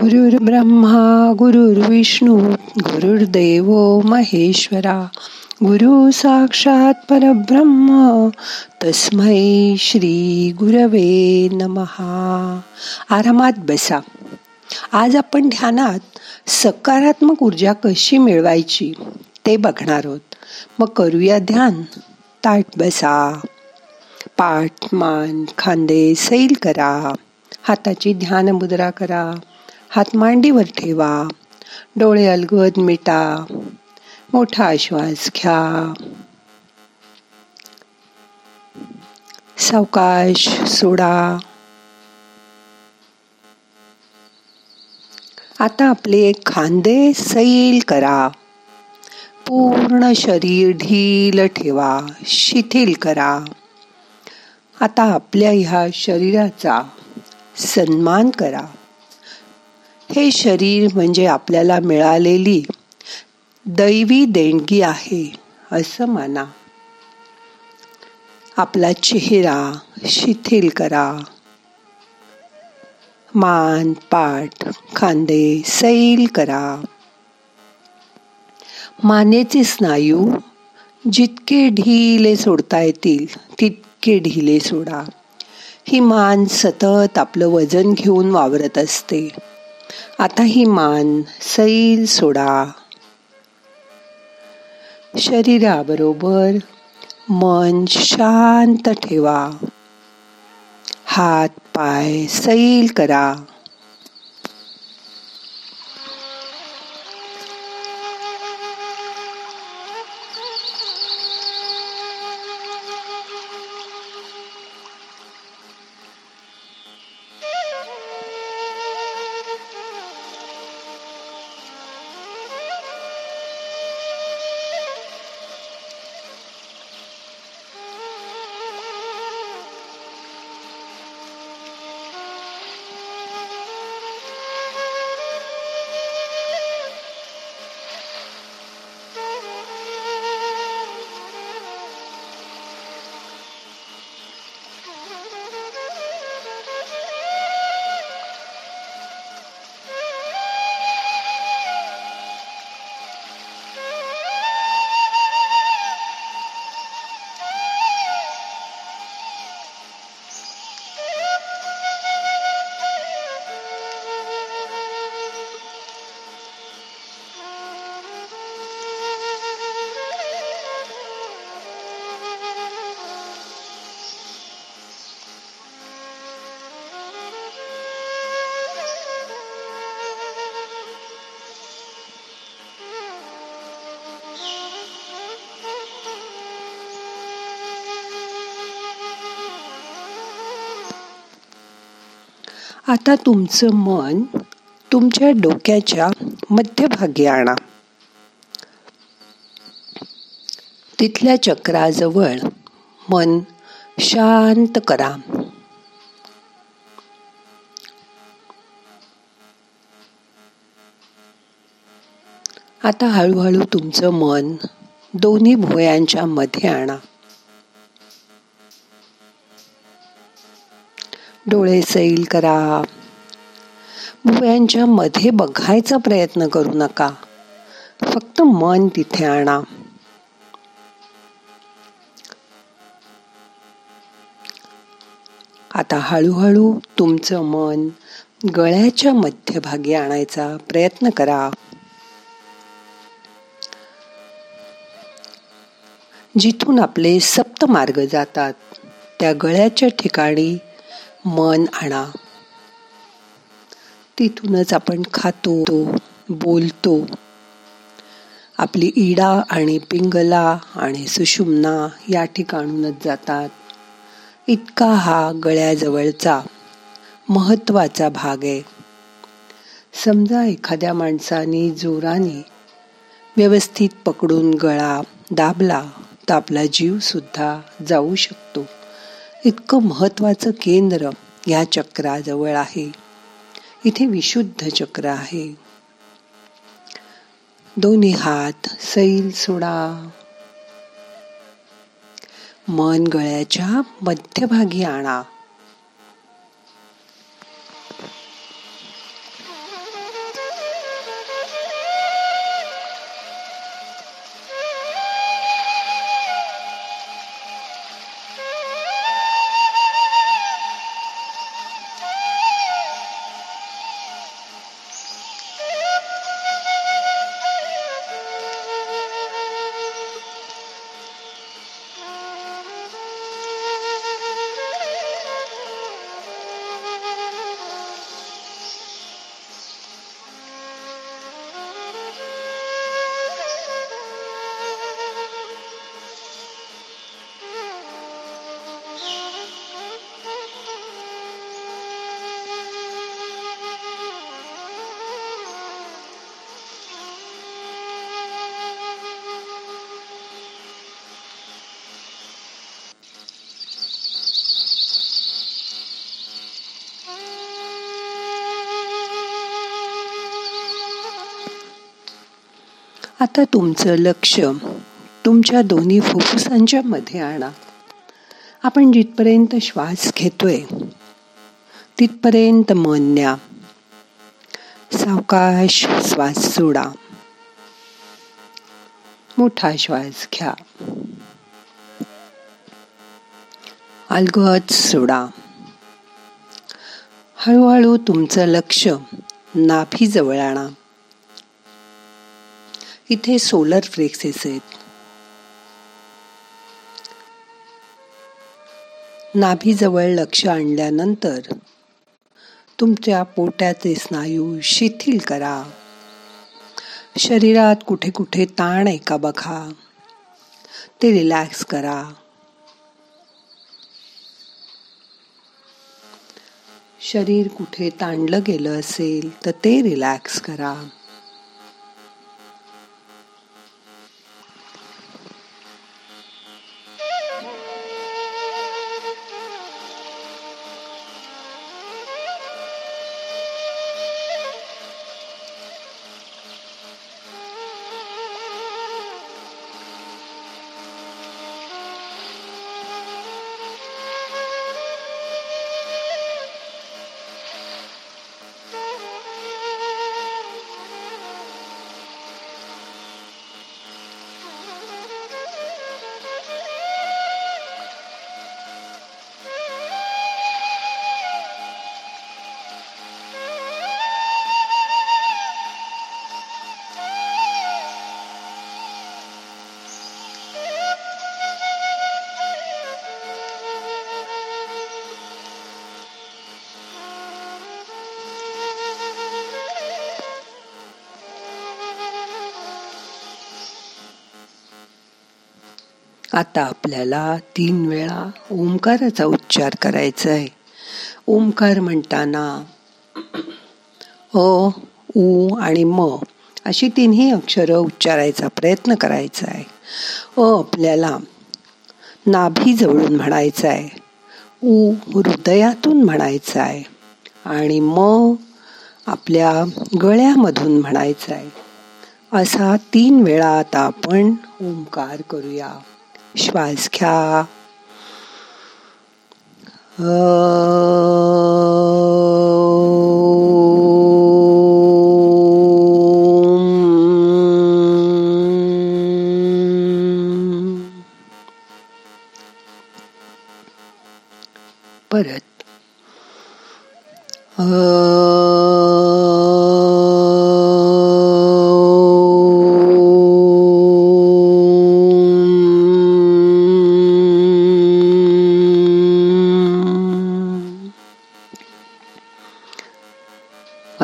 गुरुर् ब्रह्मा गुरुर्विष्णू गुरुर्देव महेश्वरा. गुरु साक्षात परब्रह्म तस्मै श्री गुरवे नमहा आरामात बसा. आज आपण ध्यानात सकारात्मक ऊर्जा कशी मिळवायची ते बघणार आहोत. मग करूया ध्यान. ताट बसा. पाठ मान खांदे सैल करा. हाताची ध्यान मुद्रा करा. हात मांडीवर ठेवा डोळे अलगद मिटा. मोठा श्वास घ्या. सावकाश सोडा. आता आपले खांदे सैल करा. पूर्ण शरीर ढील ठेवा. शिथिल करा. आता आपल्या ह्या शरीराचा सन्मान करा. हे शरीर म्हणजे आपल्याला मिळालेली दैवी देणगी आहे असं माना आपला चेहरा शिथिल करा. मान पाठ खांदे सैल करा. मानेचे स्नायू जितके ढिले सोडता येतील तितके ढिले सोडा. ही मान सतत आपलं वजन घेऊन वावरत असते. आता ही मान सैल सोडा. शरीराबरोबर मन शांत ठेवा. हात पाय सैल करा. आता तुमचं मन तुमच्या डोक्याच्या मध्यभागी आणा. तिथल्या चक्राजवळ मन शांत करा. आता हळूहळू तुमचं मन दोन्ही भुवयांच्या मध्ये आणा. डोळे सैल करा. भुवयांच्या मध्ये बघायचा प्रयत्न करू नका. फक्त मन तिथे आणा. आता हळूहळू तुमचं मन गळ्याच्या मध्यभागी आणायचा प्रयत्न करा. जिथून आपले सप्त मार्ग जातात त्या गळ्याच्या ठिकाणी मन आणा. तिथूनच आपण खातो बोलतो. आपली इडा आणि पिंगला आणि सुषुम्ना या ठिकाणूनच जातात. इतका हा गळ्याजवळचा महत्त्वाचा भाग आहे. समजा एखाद्या माणसाने जोराने व्यवस्थित पकडून गळा दाबला तर आपला जीव सुद्धा जाऊ शकतो. इतकं महत्वाचं केंद्र या चक्राजवळ आहे. इथे विशुद्ध चक्र आहे. दोन्ही हात सैल सोडा. मन गळ्याच्या मध्यभागी आणा. आता तुमचं लक्ष तुमच्या दोन्ही फुफ्फुसांच्या मध्ये आणा. आपण जिथपर्यंत श्वास घेतोय तिथपर्यंत मन न्या. सावकाश श्वास सोडा. मोठा श्वास घ्या. अलगद सोडा. हळूहळू तुमचं लक्ष नाभीजवळ आणा. इथे सोलर फ्लेक्सेस आहेत. नाभीजवळ लक्ष आणल्यानंतर तुमच्या पोट्याचे स्नायू शिथिल करा. शरीरात कुठे कुठे ताण आहे का बघा. ते रिलॅक्स करा. शरीर कुठे ताणलं गेलं असेल तर ते रिलॅक्स करा. आता आपल्याला तीन वेळा ओंकाराचा उच्चार करायचा आहे ओंकार म्हणताना अ उ आणि म अशी तिन्ही अक्षरं उच्चारायचा प्रयत्न करायचा आहे अ आपल्याला नाभी जवळून म्हणायचं आहे उ हृदयातून म्हणायचं आहे आणि म आपल्या गळ्यामधून म्हणायचं आहे असा तीन वेळा आता आपण ओंकार करूया. श्वास घ्या परत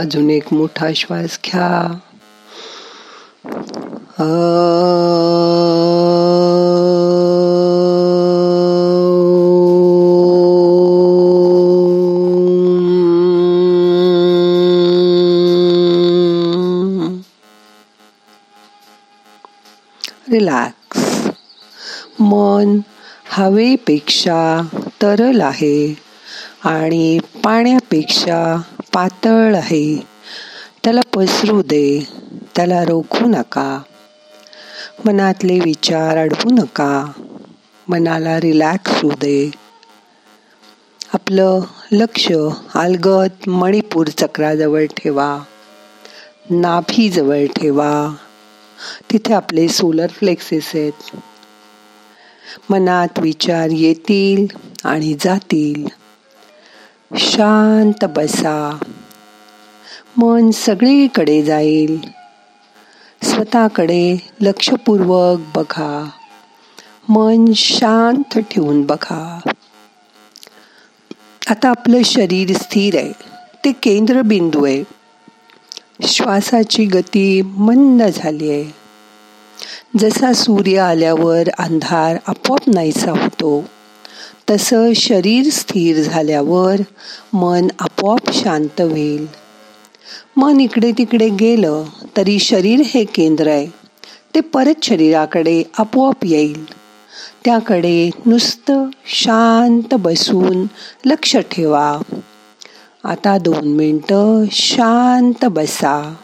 अजून एक मोठा श्वास घ्या. रिलॅक्स. मन हवेपेक्षा तरल आहे आणि पाण्यापेक्षा पातळ आहे. त्याला पसरू दे. त्याला रोखू नका. मनातले विचार अडवू नका. मनाला रिलॅक्स होऊ दे. आपलं लक्ष अलगत मणिपूर चक्राजवळ ठेवा. नाभीजवळ ठेवा. तिथे आपले सोलर फ्लेक्सेस आहेत. मनात विचार येतील आणि जातील. शांत बसा. मन सगळीकडे जाईल. स्वतःकडे लक्षपूर्वक बघा. मन शांत ठेवून बघा. आता आपलं शरीर स्थिर आहे. ते केंद्रबिंदू आहे. श्वासाची गती मंद झाली आहे. जसा सूर्य आल्यावर अंधार आपोआप नाहीसा होतो. तसं शरीर स्थिर झाल्यावर मन आपोआप शांत होईल. मन इकडे तिकडे गेलं तरी शरीर हे केंद्र आहे. ते परत शरीराकडे आपोआप येईल. त्याकडे नुसतं शांत बसून लक्ष ठेवा. आता दोन मिनटं शांत बसा.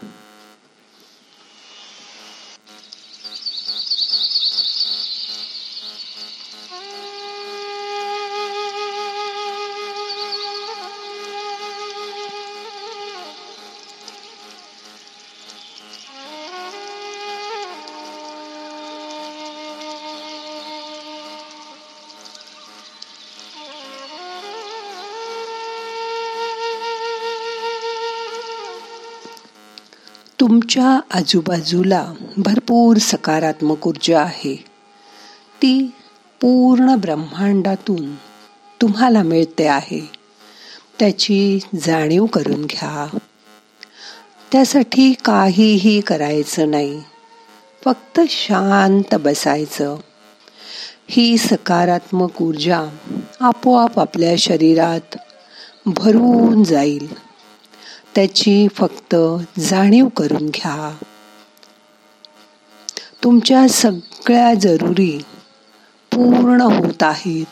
तुमच्या आजूबाजूला भरपूर सकारात्मक ऊर्जा आहे. ती पूर्ण ब्रह्मांडातून तुम्हाला मिळते आहे. त्याची जाणीव करून घ्या. त्यासाठी काहीही करायचं नाही. फक्त शांत बसायचं. ही सकारात्मक ऊर्जा आपोआप आपल्या शरीरात भरून जाईल. त्याची फक्त जाणीव करून घ्या. तुमच्या सगळ्या जरुरी पूर्ण होत आहेत.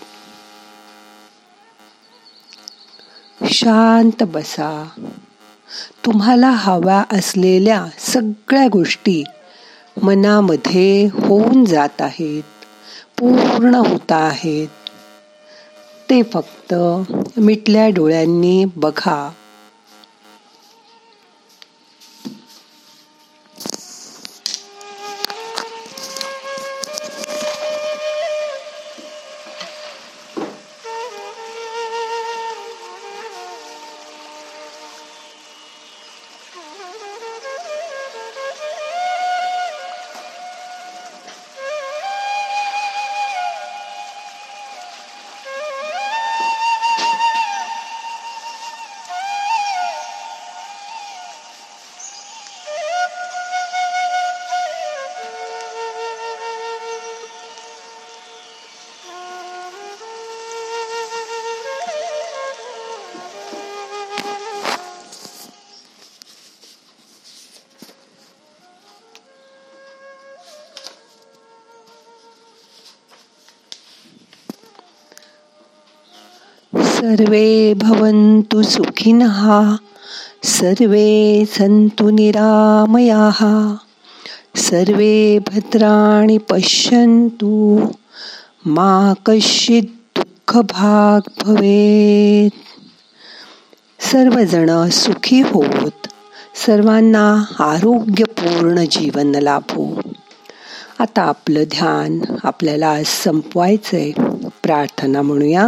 शांत बसा. तुम्हाला हव्या असलेल्या सगळ्या गोष्टी मनामध्ये होऊन जात आहेत पूर्ण होत आहेत. ते फक्त मिटल्या डोळ्यांनी बघा. सर्वे भवन्तु सुखिनः सर्वे सन्तु निरामयाः सर्वे भद्राणि पश्यन्तु। मा कश्चित् दुःखभाग भवेत। सर्वजण सुखी होत सर्वांना आरोग्यपूर्ण जीवन लाभो। आता आपलं ध्यान आपल्याला संपवायचंय. प्रार्थना म्हणूया.